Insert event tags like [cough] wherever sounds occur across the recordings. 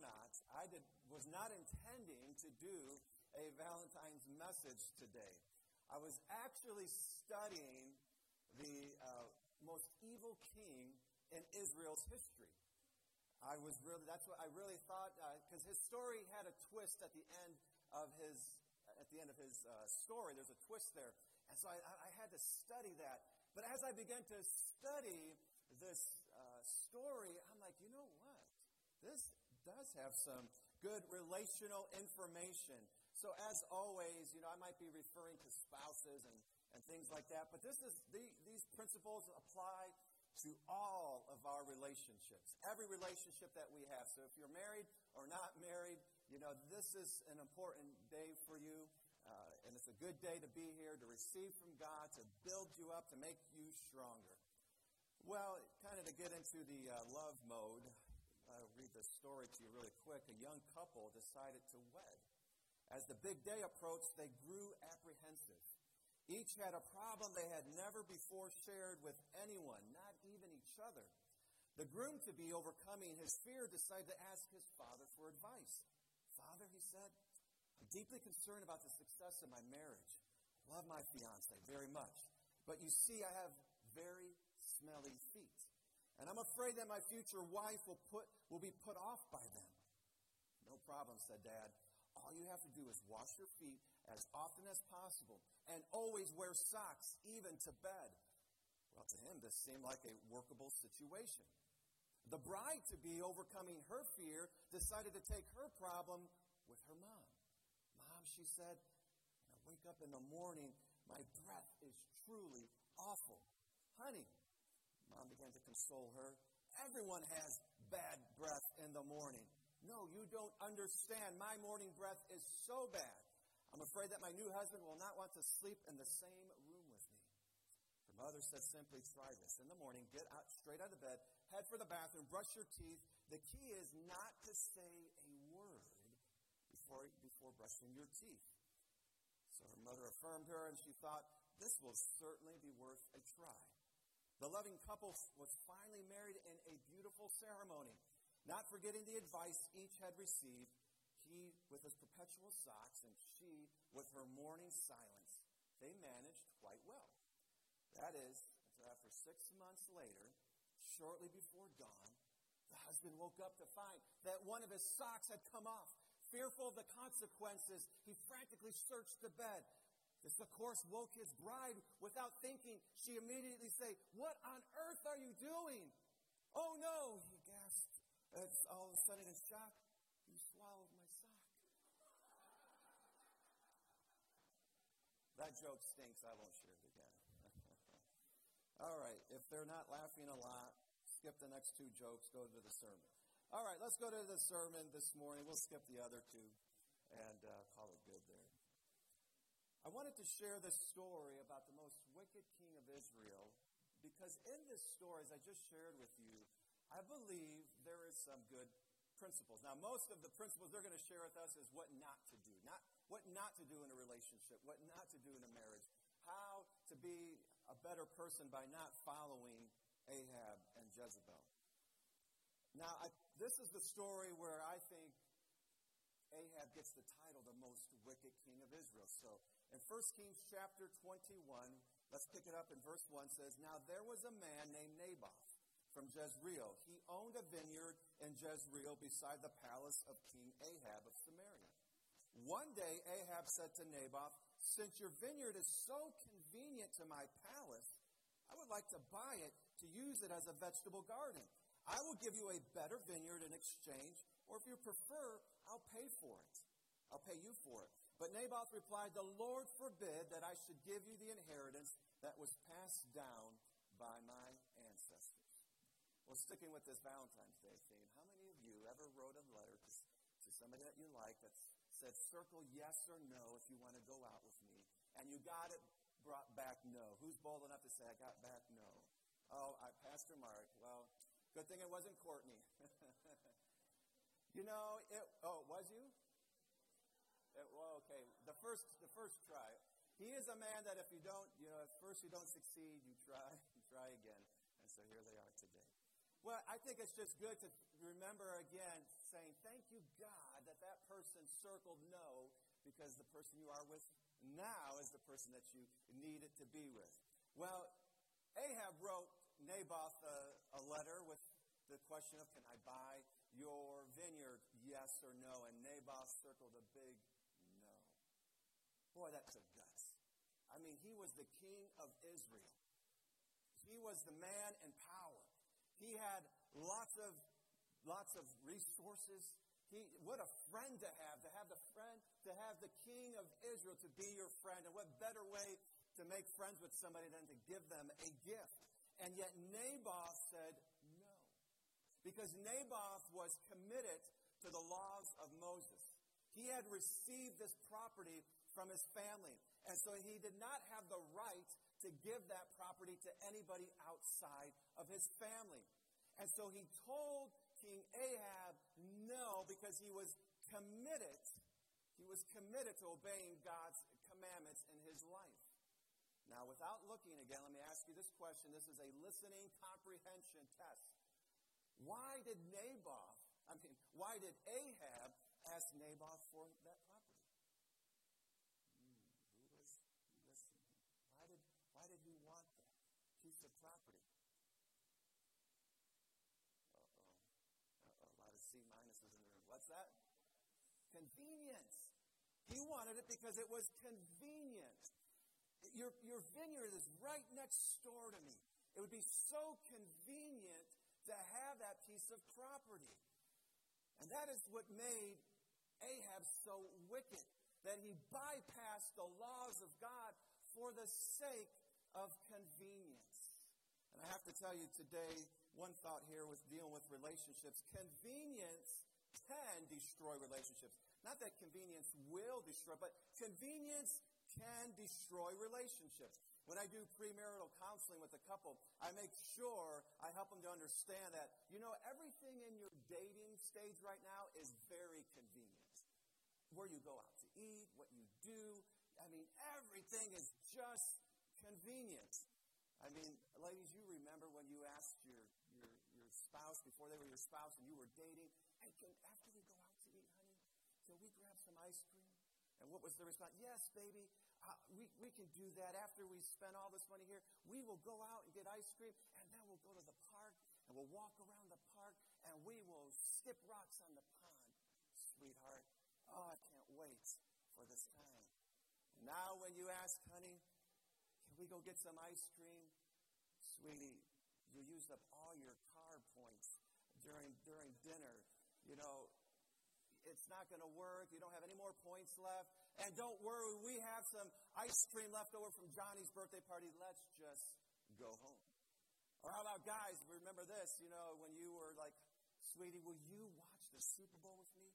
not, I did, was not intending to do a Valentine's message today. I was actually studying the uh, most evil king in Israel's history. I was really, that's what I really thought, because uh, his story had a twist at the end of his, at the end of his uh, story. There's a twist there. And so I, I, had to study that. But as I began to study this uh, story, I'm like, you know what? This does have some good relational information. So as always, you know, I might be referring to spouses and, and things like that, but this is the, these principles apply to all of our relationships, every relationship that we have. So if you're married or not married, you know, this is an important day for you. Uh, and it's a good day to be here to receive from God, to build you up, to make you stronger. Well, kind of to get into the uh, love mode, I'll read this story to you really quick. A young couple decided to wed. As the big day approached, they grew apprehensive. Each had a problem they had never before shared with anyone, not even each other. The groom to be, overcoming his fear, decided to ask his father for advice. Father, he said, I'm deeply concerned about the success of my marriage. I love my fiance very much. But you see, I have very smelly feet. And I'm afraid that my future wife will, put, will be put off by them. No problem, said Dad. All you have to do is wash your feet as often as possible and always wear socks, even to bed. Well, to him, this seemed like a workable situation. The bride to be, overcoming her fear, decided to take her problem with her mom. Mom, she said, I wake up in the morning, my breath is truly awful. Honey, mom began to console her, everyone has bad breath in the morning. No, you don't understand. My morning breath is so bad. I'm afraid that my new husband will not want to sleep in the same room with me. Her mother said simply, try this. In the morning, get out straight out of bed, head for the bathroom, brush your teeth. The key is not to say a word before, before brushing your teeth. So her mother affirmed her, and she thought, this will certainly be worth a try. The loving couple was finally married in a beautiful ceremony. Not forgetting the advice each had received, he with his perpetual socks and she with her morning silence, they managed quite well. That is, after six months later, shortly before dawn, the husband woke up to find that one of his socks had come off. Fearful of the consequences, he frantically searched the bed. This, of course, woke his bride without thinking. She immediately said, What on earth are you doing? Oh no, he gasped. It's all of a sudden in shock. You swallowed my sock. that joke stinks. I won't share it again. [laughs] All right. If they're not laughing a lot, skip the next two jokes, go to the sermon. All right, let's go to the sermon this morning. We'll skip the other two and uh, call it good there. I wanted to share this story about the most wicked king of Israel because in this story, as I just shared with you, I believe there is some good principles. Now, most of the principles they're going to share with us is what not to do, not what not to do in a relationship, what not to do in a marriage, how to be a better person by not following Ahab and Jezebel. Now, I, this is the story where I think Ahab gets the title, the most wicked king of Israel. So, in 1 Kings chapter 21, let's pick it up in verse 1 says, Now there was a man named Naboth from Jezreel. He owned a vineyard in Jezreel beside the palace of King Ahab of Samaria. One day, Ahab said to Naboth, Since your vineyard is so convenient to my palace, I would like to buy it to use it as a vegetable garden. I will give you a better vineyard in exchange, or if you prefer, I'll pay for it. I'll pay you for it. But Naboth replied, The Lord forbid that I should give you the inheritance that was passed down by my ancestors. well, sticking with this Valentine's Day theme, how many of you ever wrote a letter to, to somebody that you like that said, circle yes or no if you want to go out with me, and you got it brought back no? Who's bold enough to say, I got back no? Oh, I, Pastor Mark. Well, good thing it wasn't Courtney. [laughs] you know, it, oh, was you? It, well, okay. The first, the first try. He is a man that if you don't, you know, at first you don't succeed, you try, [laughs] you try again. And so here they are today. Well, I think it's just good to remember again saying, Thank you, God, that that person circled no because the person you are with now is the person that you needed to be with. Well, Ahab wrote Naboth a, a letter with the question of, Can I buy your vineyard? Yes or no? And Naboth circled a big no. Boy, that took guts. I mean, he was the king of Israel. He was the man in power. He had lots of lots of resources. He, what a friend to have, to have the friend, to have the king of Israel to be your friend. And what better way to make friends with somebody than to give them a gift? And yet Naboth said. Because Naboth was committed to the laws of Moses. He had received this property from his family. And so he did not have the right to give that property to anybody outside of his family. And so he told King Ahab no because he was committed. He was committed to obeying God's commandments in his life. Now, without looking again, let me ask you this question. This is a listening comprehension test. Why did Naboth, I mean, why did Ahab ask Naboth for that property? Hmm, why did you want that piece of property. Uh-oh. Uh-oh. A lot of C minuses in the room. What's that? Convenience. He wanted it because it was convenient. Your, your vineyard is right next door to me. It would be so convenient to have that piece of property. And that is what made Ahab so wicked that he bypassed the laws of God for the sake of convenience. And I have to tell you today, one thought here was dealing with relationships convenience can destroy relationships. Not that convenience will destroy, but convenience can destroy relationships. When I do premarital counseling with a couple, I make sure I help them to understand that, you know, everything in your dating stage right now is very convenient. Where you go out to eat, what you do, I mean, everything is just convenient. I mean, ladies, you remember when you asked your, your, your spouse before they were your spouse and you were dating, hey, can, after we go out to eat, honey, can we grab some ice cream? And what was the response? Yes, baby, uh, we, we can do that. After we spend all this money here, we will go out and get ice cream, and then we'll go to the park, and we'll walk around the park, and we will skip rocks on the pond. Sweetheart, oh, I can't wait for this time. Now, when you ask, honey, can we go get some ice cream? Sweetie, you used up all your card points during, during dinner. You know, it's not going to work. You don't have any more points left. And don't worry, we have some ice cream left over from Johnny's birthday party. Let's just go home. Or how about guys? Remember this, you know, when you were like, sweetie, will you watch the Super Bowl with me?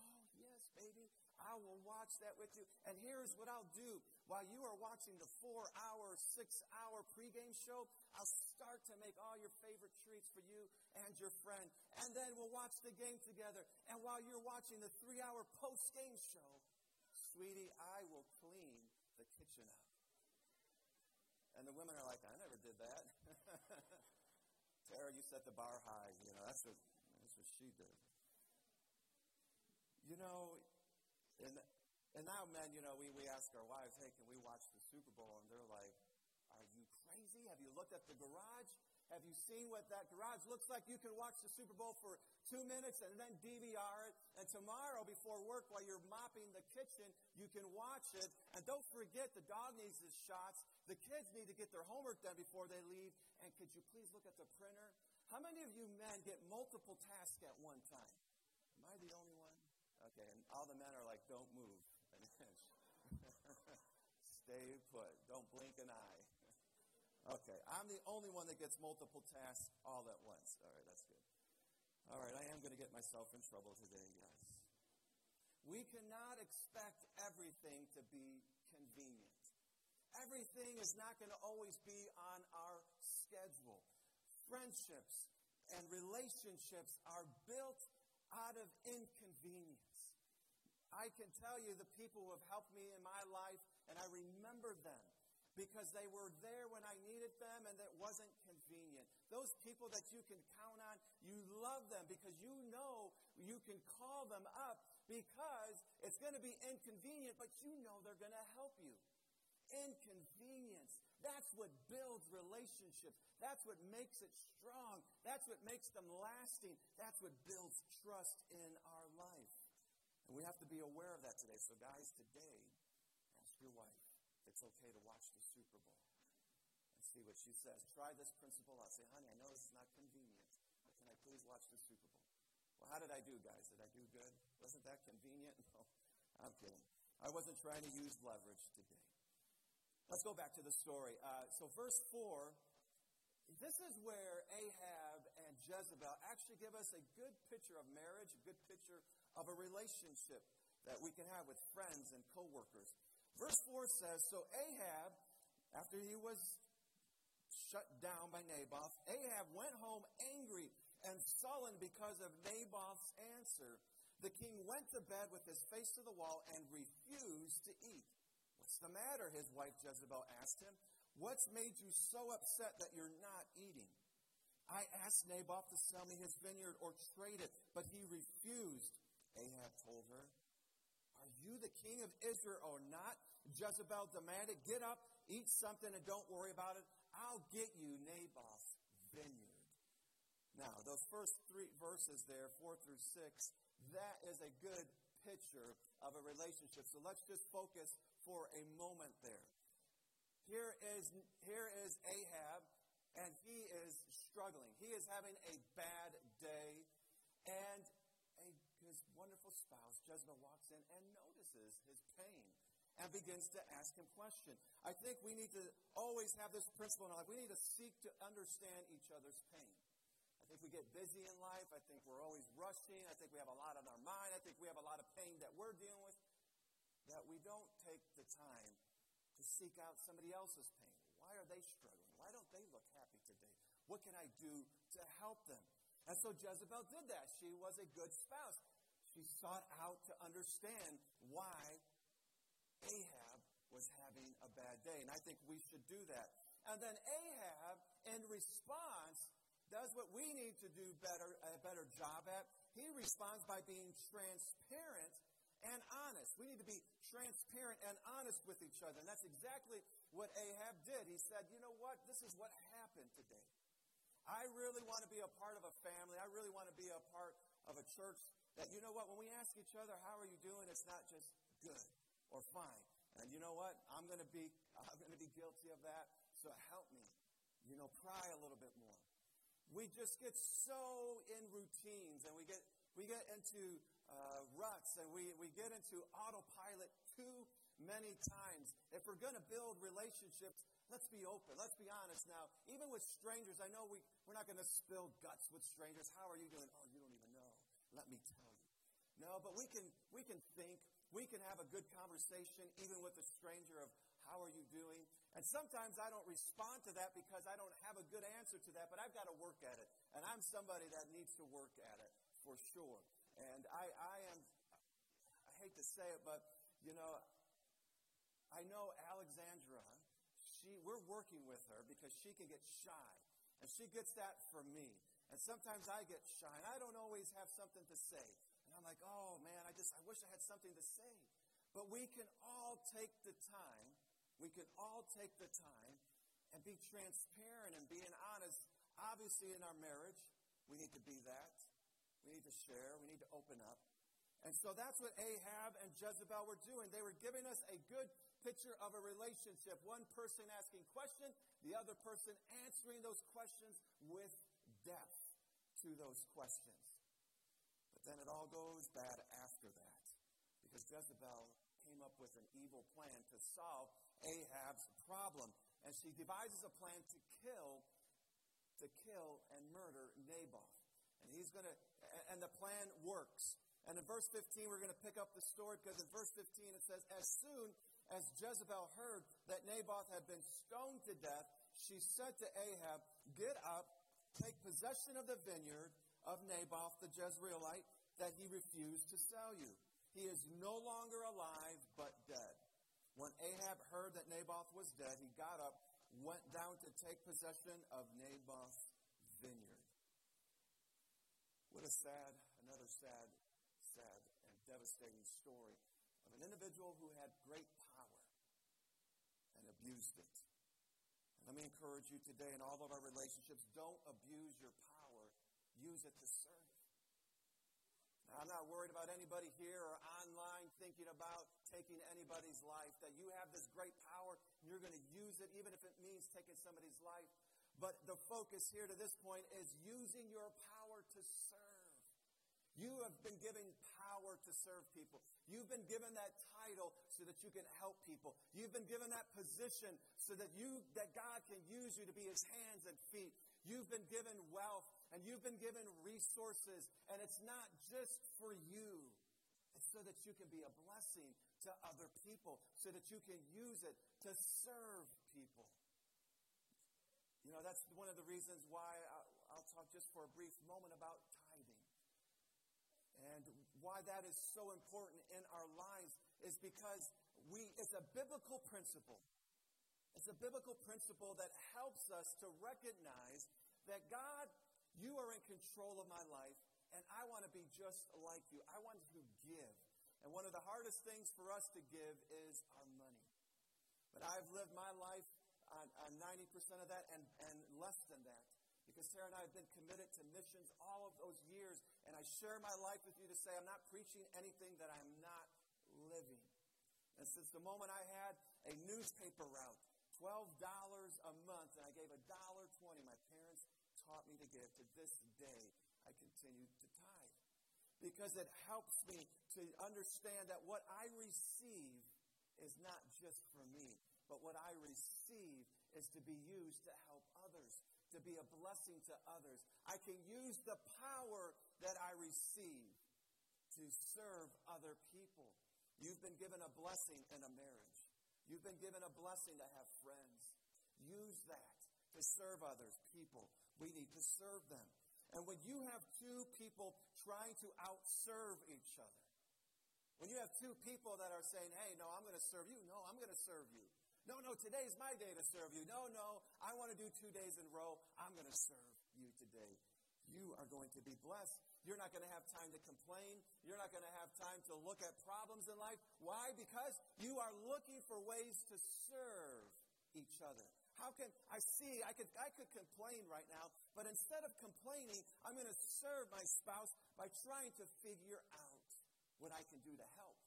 Oh, yes, baby. I will watch that with you. And here's what I'll do. While you are watching the four hour, six hour pregame show, I'll start to make all your favorite treats for you and your friend. And then we'll watch the game together. And while you're watching the three hour post game show, sweetie, I will clean the kitchen up. And the women are like, I never did that. [laughs] Tara, you set the bar high. You know, that's what, that's what she did. You know, and, and now, men, you know, we, we ask our wives, hey, can we watch the Super Bowl? And they're like, are you crazy? Have you looked at the garage? Have you seen what that garage looks like? You can watch the Super Bowl for two minutes and then DVR it. And tomorrow, before work, while you're mopping the kitchen, you can watch it. And don't forget, the dog needs his shots. The kids need to get their homework done before they leave. And could you please look at the printer? How many of you men get multiple tasks at one time? Am I the only? Okay, and all the men are like, don't move an [laughs] inch. Stay put. Don't blink an eye. okay, I'm the only one that gets multiple tasks all at once. All right, that's good. All right, I am going to get myself in trouble today, guys. We cannot expect everything to be convenient. Everything is not going to always be on our schedule. Friendships and relationships are built out of inconvenience. I can tell you the people who have helped me in my life, and I remember them because they were there when I needed them and it wasn't convenient. Those people that you can count on, you love them because you know you can call them up because it's going to be inconvenient, but you know they're going to help you. Inconvenience. That's what builds relationships. That's what makes it strong. That's what makes them lasting. That's what builds trust in our life. And we have to be aware of that today. So, guys, today, ask your wife if it's okay to watch the Super Bowl and see what she says. Try this principle out. Say, honey, I know this is not convenient, but can I please watch the Super Bowl? Well, how did I do, guys? Did I do good? Wasn't that convenient? [laughs] No, I'm kidding. I wasn't trying to use leverage today. Let's go back to the story. Uh, so, verse 4, this is where Ahab and Jezebel actually give us a good picture of marriage, a good picture of a relationship that we can have with friends and coworkers. Verse 4 says So Ahab, after he was shut down by Naboth, Ahab went home angry and sullen because of Naboth's answer. The king went to bed with his face to the wall and refused to eat. What's the matter? His wife Jezebel asked him. What's made you so upset that you're not eating? I asked Naboth to sell me his vineyard or trade it, but he refused. Ahab told her, Are you the king of Israel or not? Jezebel demanded, Get up, eat something, and don't worry about it. I'll get you Naboth's vineyard. Now, those first three verses there, four through six, that is a good picture of a relationship. So let's just focus for a moment there. Here is, here is Ahab, and he is struggling. He is having a bad day, and a, his wonderful spouse, Jezebel, walks in and notices his pain and begins to ask him questions. I think we need to always have this principle in life. We need to seek to understand each other's pain. I think we get busy in life. I think we're always rushing. I think we have a lot on our mind. I think we have a lot of pain that we're dealing with that we don't take the time to seek out somebody else's pain. Why are they struggling? Why don't they look happy today? What can I do to help them? And so Jezebel did that. She was a good spouse. She sought out to understand why Ahab was having a bad day. And I think we should do that. And then Ahab, in response, does what we need to do better, a better job at. He responds by being transparent and honest. We need to be transparent and honest with each other. And that's exactly what Ahab did. He said, You know what? This is what happened today. I really want to be a part of a family. I really want to be a part of a church that, you know what, when we ask each other, How are you doing? It's not just good or fine. And you know what? I'm going to be [laughs] I'm going to be guilty of that. So help me. You know, pry a little bit more. We just get so in routines and we get we get into uh, ruts and we, we get into autopilot too many times. If we're going to build relationships, let's be open. Let's be honest now. Even with strangers, I know we, we're not going to spill guts with strangers. How are you doing? Oh, you don't even know. Let me tell you. No, but we can, we can think. We can have a good conversation even with a stranger of how are you doing? And sometimes I don't respond to that because I don't have a good answer to that, but I've got to work at it. And I'm somebody that needs to work at it for sure. And I, I am, I hate to say it, but, you know, I know Alexandra, she, we're working with her because she can get shy. And she gets that from me. And sometimes I get shy, and I don't always have something to say. And I'm like, oh man, I just, I wish I had something to say. But we can all take the time, we can all take the time and be transparent and being honest. Obviously, in our marriage, we need to be that. We need to share. We need to open up. And so that's what Ahab and Jezebel were doing. They were giving us a good picture of a relationship. One person asking questions, the other person answering those questions with depth to those questions. But then it all goes bad after that. Because Jezebel came up with an evil plan to solve Ahab's problem. And she devises a plan to kill, to kill and murder Naboth. And he's going to, and the plan works. And in verse 15, we're going to pick up the story because in verse 15 it says, As soon as Jezebel heard that Naboth had been stoned to death, she said to Ahab, Get up, take possession of the vineyard of Naboth the Jezreelite that he refused to sell you. He is no longer alive, but dead. When Ahab heard that Naboth was dead, he got up, went down to take possession of Naboth's vineyard. What a sad, another sad sad and devastating story of an individual who had great power and abused it. And let me encourage you today in all of our relationships don't abuse your power, use it to serve. Now, I'm not worried about anybody here or online thinking about taking anybody's life, that you have this great power and you're going to use it, even if it means taking somebody's life. But the focus here to this point is using your power to serve. You have been given power to serve people. You've been given that title so that you can help people. You've been given that position so that you that God can use you to be his hands and feet. You've been given wealth and you've been given resources and it's not just for you. It's so that you can be a blessing to other people, so that you can use it to serve people. That's one of the reasons why I'll talk just for a brief moment about tithing. and why that is so important in our lives is because we, it's a biblical principle. It's a biblical principle that helps us to recognize that God, you are in control of my life, and I want to be just like you. I want to give. And one of the hardest things for us to give is our money. But I've lived my life on, on 90% of that and, and less than that because Sarah and I have been committed to missions all of those years, and I share my life with you to say I'm not preaching anything that I'm not living. And since the moment I had a newspaper route, $12 a month, and I gave $1.20, my parents taught me to give. To this day, I continue to tithe. Because it helps me to understand that what I receive is not just for me, but what I receive is to be used to help others to be a blessing to others. I can use the power that I receive to serve other people. You've been given a blessing in a marriage. You've been given a blessing to have friends. Use that to serve others, people. We need to serve them. And when you have two people trying to outserve each other, when you have two people that are saying, hey, no, I'm going to serve you, no, I'm going to serve you. No, no, today's my day to serve you. No, no, I want to do two days in a row. I'm going to serve you today. You are going to be blessed. You're not going to have time to complain. You're not going to have time to look at problems in life. Why? Because you are looking for ways to serve each other. How can I see? I could, I could complain right now, but instead of complaining, I'm going to serve my spouse by trying to figure out what I can do to help.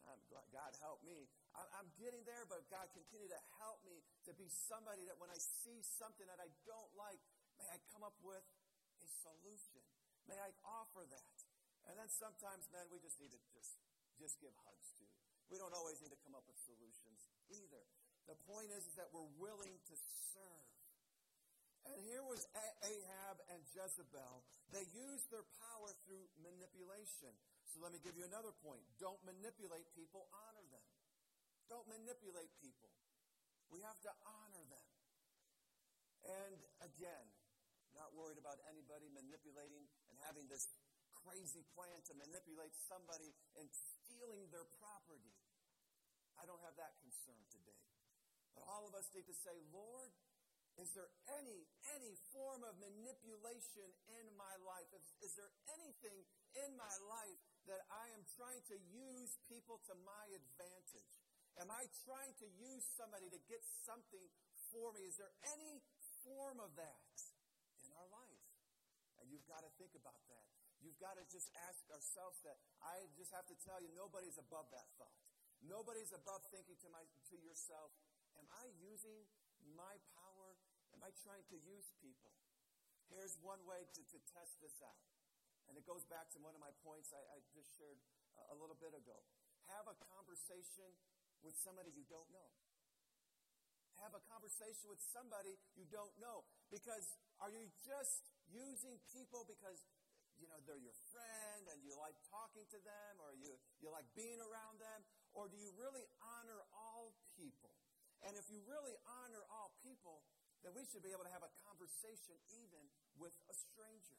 And I'm, God help me I'm getting there, but God, continue to help me to be somebody that when I see something that I don't like, may I come up with a solution. May I offer that. And then sometimes, man, we just need to just, just give hugs too. We don't always need to come up with solutions either. The point is, is that we're willing to serve. And here was Ahab and Jezebel. They used their power through manipulation. So let me give you another point. Don't manipulate people, honor them. Don't manipulate people. We have to honor them. And again, not worried about anybody manipulating and having this crazy plan to manipulate somebody and stealing their property. I don't have that concern today. But all of us need to say, Lord, is there any any form of manipulation in my life? Is, is there anything in my life that I am trying to use people to my advantage? Am I trying to use somebody to get something for me? Is there any form of that in our life? And you've got to think about that. You've got to just ask ourselves that. I just have to tell you, nobody's above that thought. Nobody's above thinking to, my, to yourself, am I using my power? Am I trying to use people? Here's one way to, to test this out. And it goes back to one of my points I, I just shared a, a little bit ago. Have a conversation with somebody you don't know. Have a conversation with somebody you don't know. Because are you just using people because you know they're your friend and you like talking to them or you, you like being around them? Or do you really honor all people? And if you really honor all people, then we should be able to have a conversation even with a stranger.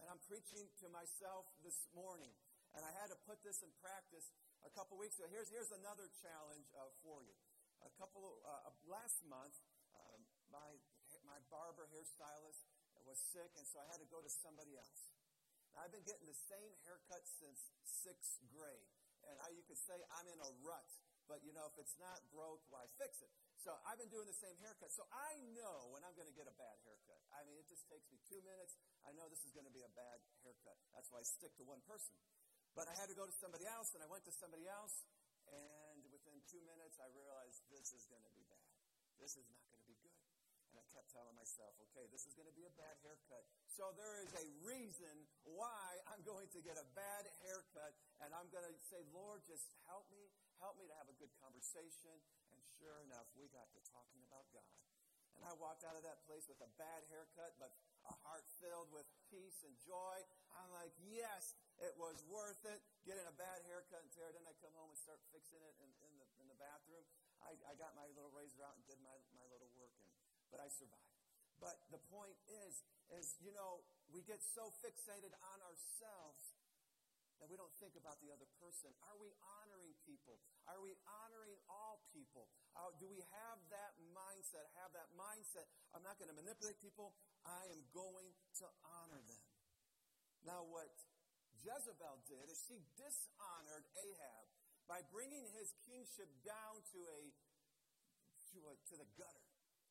And I'm preaching to myself this morning. And I had to put this in practice a couple weeks ago. Here's, here's another challenge uh, for you. A couple uh, last month, uh, my my barber hairstylist was sick, and so I had to go to somebody else. Now, I've been getting the same haircut since sixth grade. And I, you could say I'm in a rut, but you know, if it's not broke, why fix it? So I've been doing the same haircut. So I know when I'm going to get a bad haircut. I mean, it just takes me two minutes. I know this is going to be a bad haircut. That's why I stick to one person. But I had to go to somebody else, and I went to somebody else, and within two minutes, I realized this is going to be bad. This is not going to be good. And I kept telling myself, okay, this is going to be a bad haircut. So there is a reason why I'm going to get a bad haircut, and I'm going to say, Lord, just help me, help me to have a good conversation, And sure enough, we got to talking about God. And I walked out of that place with a bad haircut, but a heart filled with peace and joy. I'm like, yes, it was worth it getting a bad haircut and tear. Then I come home and start fixing it in, in, the, in the bathroom. I, I got my little razor out and did my, my little work in. But I survived. But the point is, is, you know, we get so fixated on ourselves that we don't think about the other person. Are we honoring people? Are we honoring all people? Uh, do we have that mindset? Have that mindset. I'm not going to manipulate people. I am going to honor them. Now, what Jezebel did is she dishonored Ahab by bringing his kingship down to a to, a, to the gutter.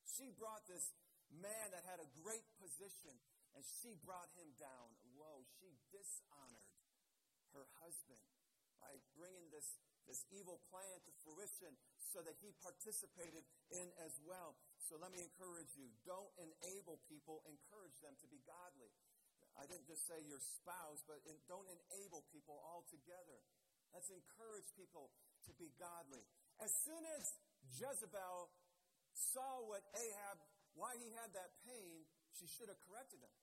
She brought this man that had a great position and she brought him down low. She dishonored her husband by bringing this, this evil plan to fruition so that he participated in as well. So let me encourage you don't enable people, encourage them to be godly. I didn't just say your spouse, but in, don't enable people altogether. Let's encourage people to be godly. As soon as Jezebel saw what Ahab, why he had that pain, she should have corrected him.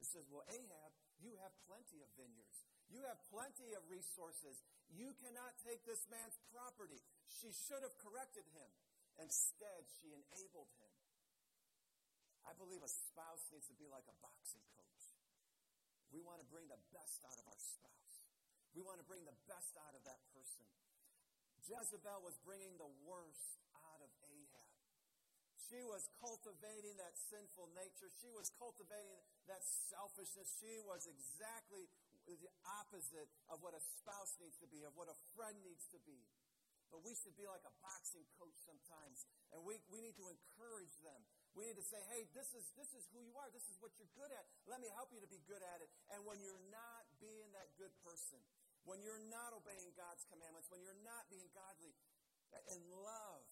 It says, Well, Ahab, you have plenty of vineyards. You have plenty of resources. You cannot take this man's property. She should have corrected him. Instead, she enabled him. I believe a spouse needs to be like a boxing coach. We want to bring the best out of our spouse. We want to bring the best out of that person. Jezebel was bringing the worst out of Ahab. She was cultivating that sinful nature. She was cultivating that selfishness. She was exactly the opposite of what a spouse needs to be, of what a friend needs to be. But we should be like a boxing coach sometimes. And we, we need to encourage them. We need to say, hey, this is, this is who you are. This is what you're good at. Let me help you to be good at it. And when you're not being that good person, when you're not obeying God's commandments, when you're not being godly, in love,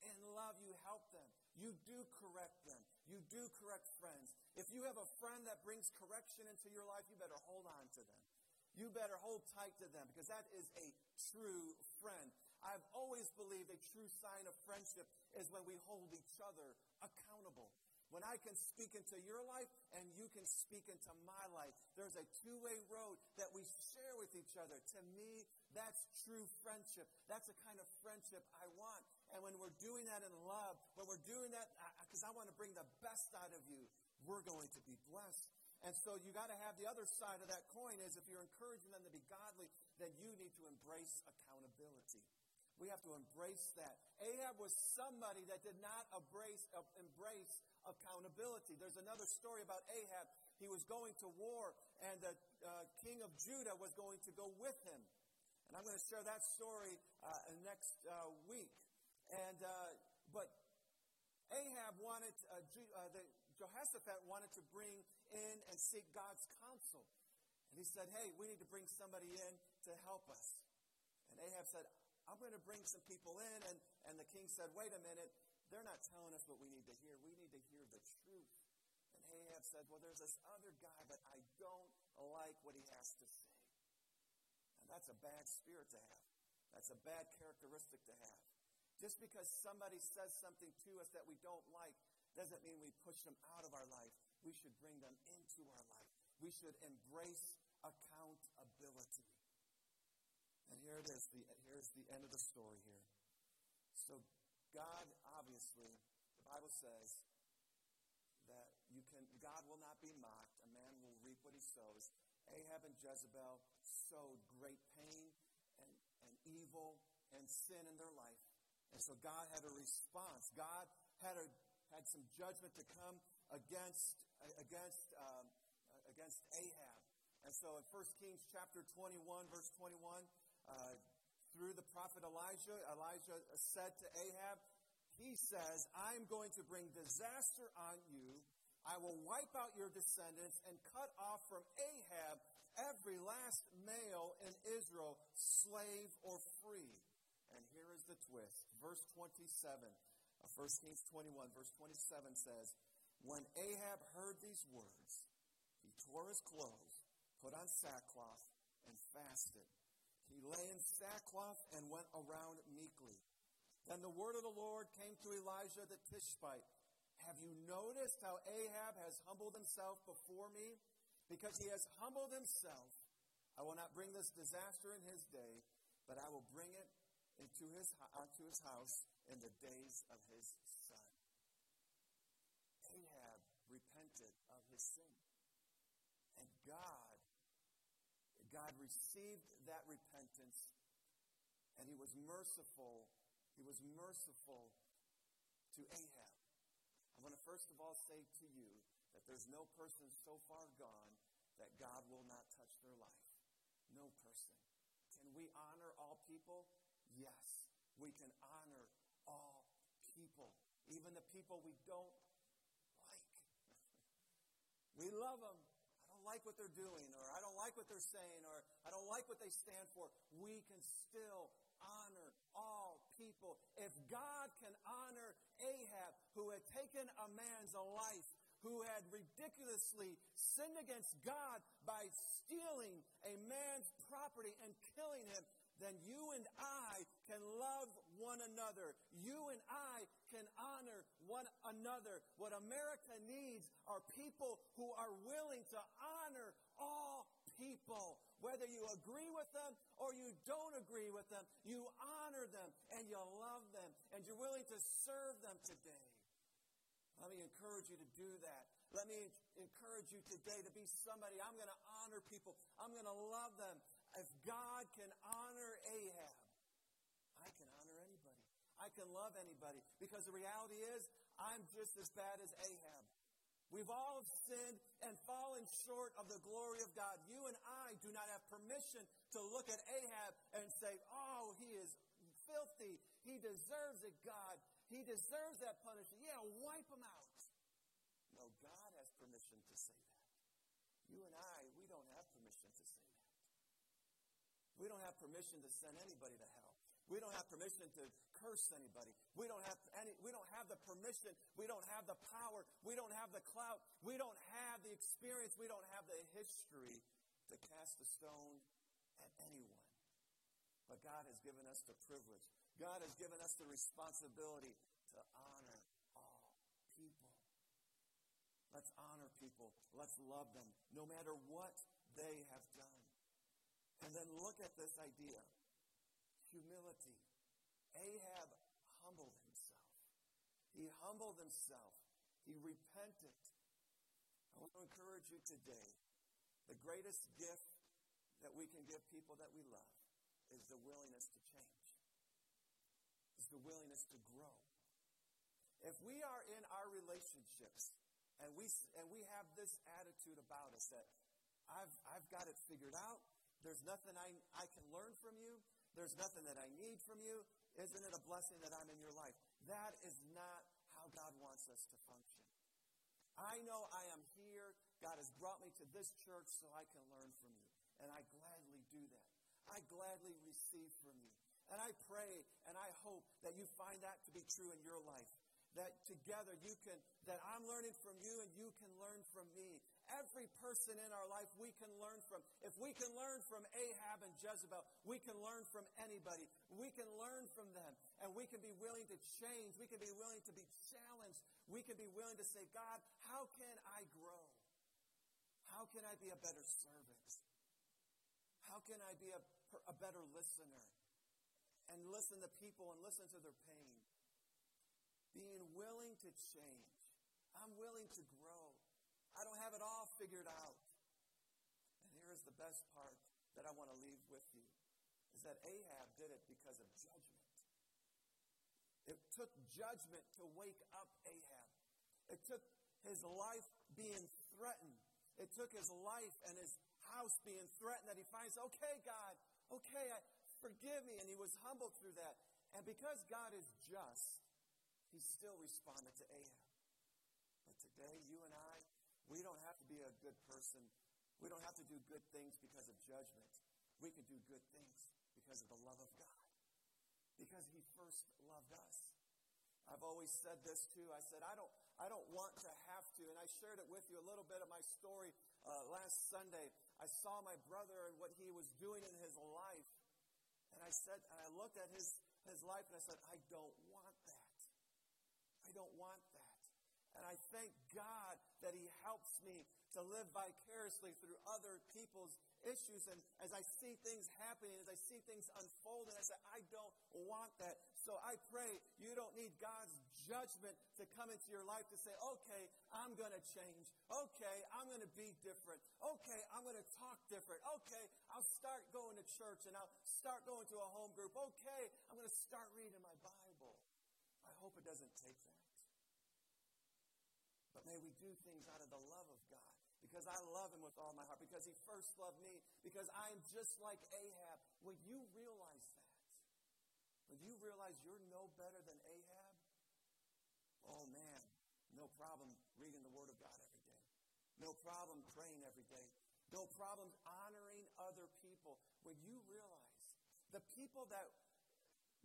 in love, you help them. You do correct them. You do correct friends. If you have a friend that brings correction into your life, you better hold on to them. You better hold tight to them because that is a true friend. I've always believed a true sign of friendship is when we hold each other accountable. When I can speak into your life and you can speak into my life, there's a two way road that we share with each other. To me, that's true friendship. That's the kind of friendship I want. And when we're doing that in love, when we're doing that because I want to bring the best out of you, we're going to be blessed. And so you got to have the other side of that coin is if you're encouraging them to be godly, then you need to embrace accountability. We have to embrace that. Ahab was somebody that did not embrace, uh, embrace accountability. There's another story about Ahab. He was going to war, and the uh, king of Judah was going to go with him. And I'm going to share that story uh, next uh, week. And uh, but Ahab wanted uh, uh, the Jehoshaphat wanted to bring in and seek God's counsel, and he said, "Hey, we need to bring somebody in to help us." And Ahab said, "I'm going to bring some people in," and and the king said, "Wait a minute." They're not telling us what we need to hear. We need to hear the truth. And Ahab said, Well, there's this other guy, but I don't like what he has to say. And that's a bad spirit to have. That's a bad characteristic to have. Just because somebody says something to us that we don't like doesn't mean we push them out of our life. We should bring them into our life. We should embrace accountability. And here it is. The, here's the end of the story here. So God, obviously, the Bible says that you can, God will not be mocked. A man will reap what he sows. Ahab and Jezebel sowed great pain and, and evil and sin in their life. And so God had a response. God had, a, had some judgment to come against, against, um, against Ahab. And so in 1 Kings chapter 21, verse 21, uh, through the prophet Elijah, Elijah said to Ahab, he says, I'm going to bring disaster on you. I will wipe out your descendants and cut off from Ahab every last male in Israel, slave or free. And here is the twist. Verse 27 of 1 Kings 21, verse 27 says, When Ahab heard these words, he tore his clothes put on sackcloth, and fasted. He lay in sackcloth and went around meekly. Then the word of the Lord came to Elijah the Tishbite. Have you noticed how Ahab has humbled himself before me? Because he has humbled himself, I will not bring this disaster in his day, but I will bring it into his, onto his house in the days of his son. Ahab repented of his sin. And God God received that repentance and he was merciful. He was merciful to Ahab. I want to first of all say to you that there's no person so far gone that God will not touch their life. No person. Can we honor all people? Yes. We can honor all people, even the people we don't like. [laughs] we love them I don't like what they're doing, or I don't like what they're saying, or I don't like what they stand for, we can still honor all people. If God can honor Ahab, who had taken a man's life, who had ridiculously sinned against God by stealing a man's property and killing him, then you and I can love one another. You and I can honor one another. What America needs are people who are willing to honor all people. Whether you agree with them or you don't agree with them, you honor them and you love them and you're willing to serve them today. Let me encourage you to do that. Let me encourage you today to be somebody. I'm going to honor people. I'm going to love them. If God can honor Ahab, I can honor anybody. I can love anybody. Because the reality is, I'm just as bad as Ahab. We've all sinned and fallen short of the glory of God. You and I do not have permission to look at Ahab and say, oh, he is filthy. He deserves it, God. He deserves that punishment. Yeah, wipe him out. No, God has permission to say that. You and I, we don't have permission to say that. We don't have permission to send anybody to hell. We don't have permission to curse anybody. We don't have any, we don't have the permission. We don't have the power. We don't have the clout. We don't have the experience. We don't have the history to cast a stone at anyone. But God has given us the privilege. God has given us the responsibility to honor all people. Let's honor people. Let's love them no matter what they have done. And then look at this idea humility. Ahab humbled himself. He humbled himself. He repented. I want to encourage you today. The greatest gift that we can give people that we love is the willingness to change, is the willingness to grow. If we are in our relationships and we, and we have this attitude about us that I've, I've got it figured out, there's nothing I, I can learn from you. There's nothing that I need from you. Isn't it a blessing that I'm in your life? That is not how God wants us to function. I know I am here. God has brought me to this church so I can learn from you. And I gladly do that. I gladly receive from you. And I pray and I hope that you find that to be true in your life that together you can, that I'm learning from you and you can learn from me. Every person in our life we can learn from. If we can learn from Ahab and Jezebel, we can learn from anybody. We can learn from them and we can be willing to change. We can be willing to be challenged. We can be willing to say, God, how can I grow? How can I be a better servant? How can I be a, a better listener? And listen to people and listen to their pain being willing to change. I'm willing to grow. I don't have it all figured out. And here is the best part that I want to leave with you is that Ahab did it because of judgment. It took judgment to wake up Ahab. It took his life being threatened. It took his life and his house being threatened that he finds, okay, God, okay, I, forgive me. And he was humbled through that. And because God is just, he still responded to Ahab. But today, you and I, we don't have to be a good person. We don't have to do good things because of judgment. We can do good things because of the love of God. Because he first loved us. I've always said this too. I said, I don't, I don't want to have to. And I shared it with you a little bit of my story uh, last Sunday. I saw my brother and what he was doing in his life. And I said, and I looked at his, his life and I said, I don't. I don't want that. And I thank God that He helps me to live vicariously through other people's issues. And as I see things happening, as I see things unfolding, I say, I don't want that. So I pray you don't need God's judgment to come into your life to say, okay, I'm going to change. Okay, I'm going to be different. Okay, I'm going to talk different. Okay, I'll start going to church and I'll start going to a home group. Okay, I'm going to start reading my Bible. I hope it doesn't take that. But may we do things out of the love of God because I love him with all my heart, because he first loved me, because I'm just like Ahab. When you realize that, when you realize you're no better than Ahab, oh man, no problem reading the Word of God every day. No problem praying every day. No problem honoring other people. When you realize the people that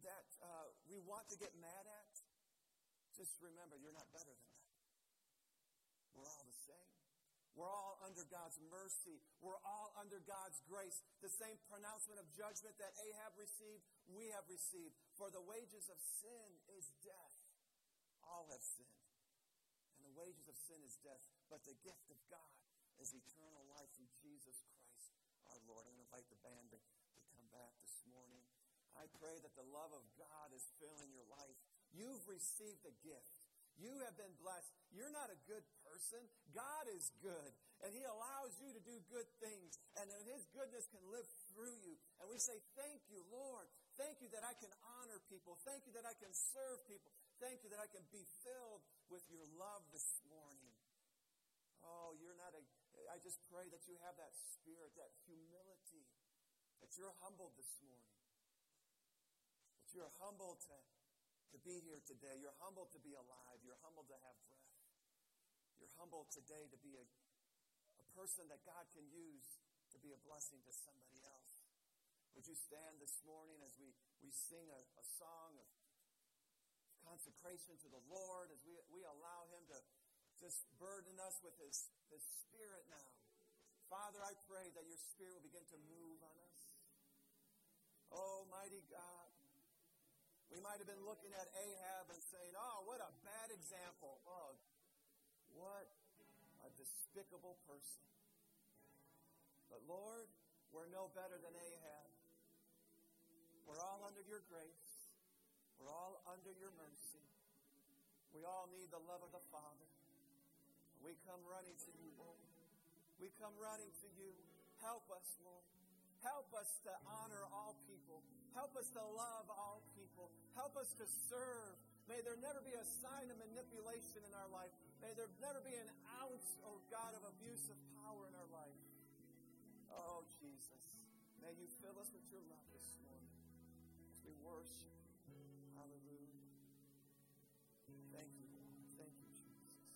that uh, we want to get mad at, just remember you're not better than them. We're all the same. We're all under God's mercy. We're all under God's grace. The same pronouncement of judgment that Ahab received, we have received. For the wages of sin is death. All have sinned. And the wages of sin is death. But the gift of God is eternal life through Jesus Christ our Lord. I'm going to invite the band to, to come back this morning. I pray that the love of God is filling your life. You've received a gift. You have been blessed. You're not a good person. God is good. And He allows you to do good things. And His goodness can live through you. And we say, Thank you, Lord. Thank you that I can honor people. Thank you that I can serve people. Thank you that I can be filled with your love this morning. Oh, you're not a. I just pray that you have that spirit, that humility, that you're humbled this morning. That you're humbled to to be here today. You're humbled to be alive. You're humbled to have breath. You're humbled today to be a, a person that God can use to be a blessing to somebody else. Would you stand this morning as we, we sing a, a song of consecration to the Lord, as we, we allow Him to just burden us with His, His Spirit now? Father, I pray that your Spirit will begin to move on us. Almighty God, we might have been looking at Ahab and saying, oh, what a bad example. Oh, what a despicable person. But Lord, we're no better than Ahab. We're all under your grace. We're all under your mercy. We all need the love of the Father. We come running to you, Lord. We come running to you. Help us, Lord. Help us to honor all people. Help us to love all people. Help us to serve. May there never be a sign of manipulation in our life. May there never be an ounce, oh God, of abuse of power in our life. Oh, Jesus. May you fill us with your love this morning as we worship.